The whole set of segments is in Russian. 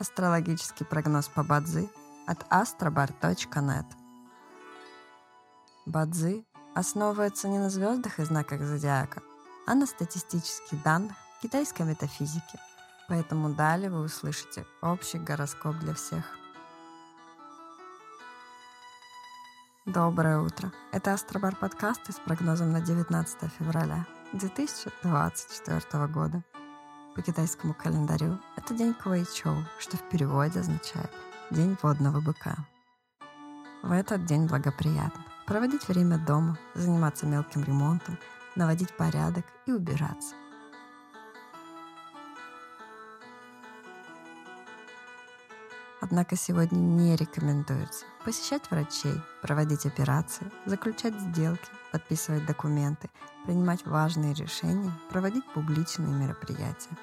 Астрологический прогноз по Бадзи от astrobar.net. Бадзи основывается не на звездах и знаках зодиака, а на статистических данных китайской метафизики. Поэтому далее вы услышите общий гороскоп для всех. Доброе утро. Это Астробар подкасты с прогнозом на 19 февраля 2024 года. По китайскому календарю это день Куайчоу, что в переводе означает «день водного быка». В этот день благоприятно проводить время дома, заниматься мелким ремонтом, наводить порядок и убираться. Однако сегодня не рекомендуется посещать врачей, проводить операции, заключать сделки, подписывать документы, принимать важные решения, проводить публичные мероприятия.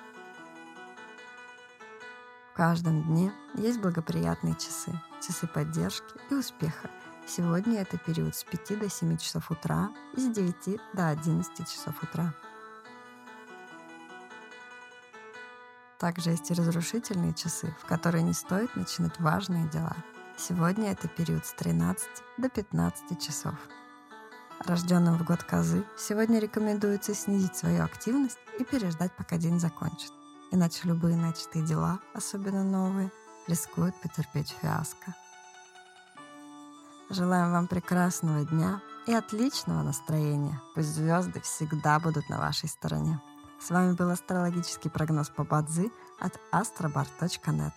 В каждом дне есть благоприятные часы, часы поддержки и успеха. Сегодня это период с 5 до 7 часов утра и с 9 до 11 часов утра. Также есть и разрушительные часы, в которые не стоит начинать важные дела. Сегодня это период с 13 до 15 часов. Рожденным в год козы сегодня рекомендуется снизить свою активность и переждать, пока день закончится иначе любые начатые дела, особенно новые, рискуют потерпеть фиаско. Желаем вам прекрасного дня и отличного настроения. Пусть звезды всегда будут на вашей стороне. С вами был астрологический прогноз по Бадзи от astrobar.net.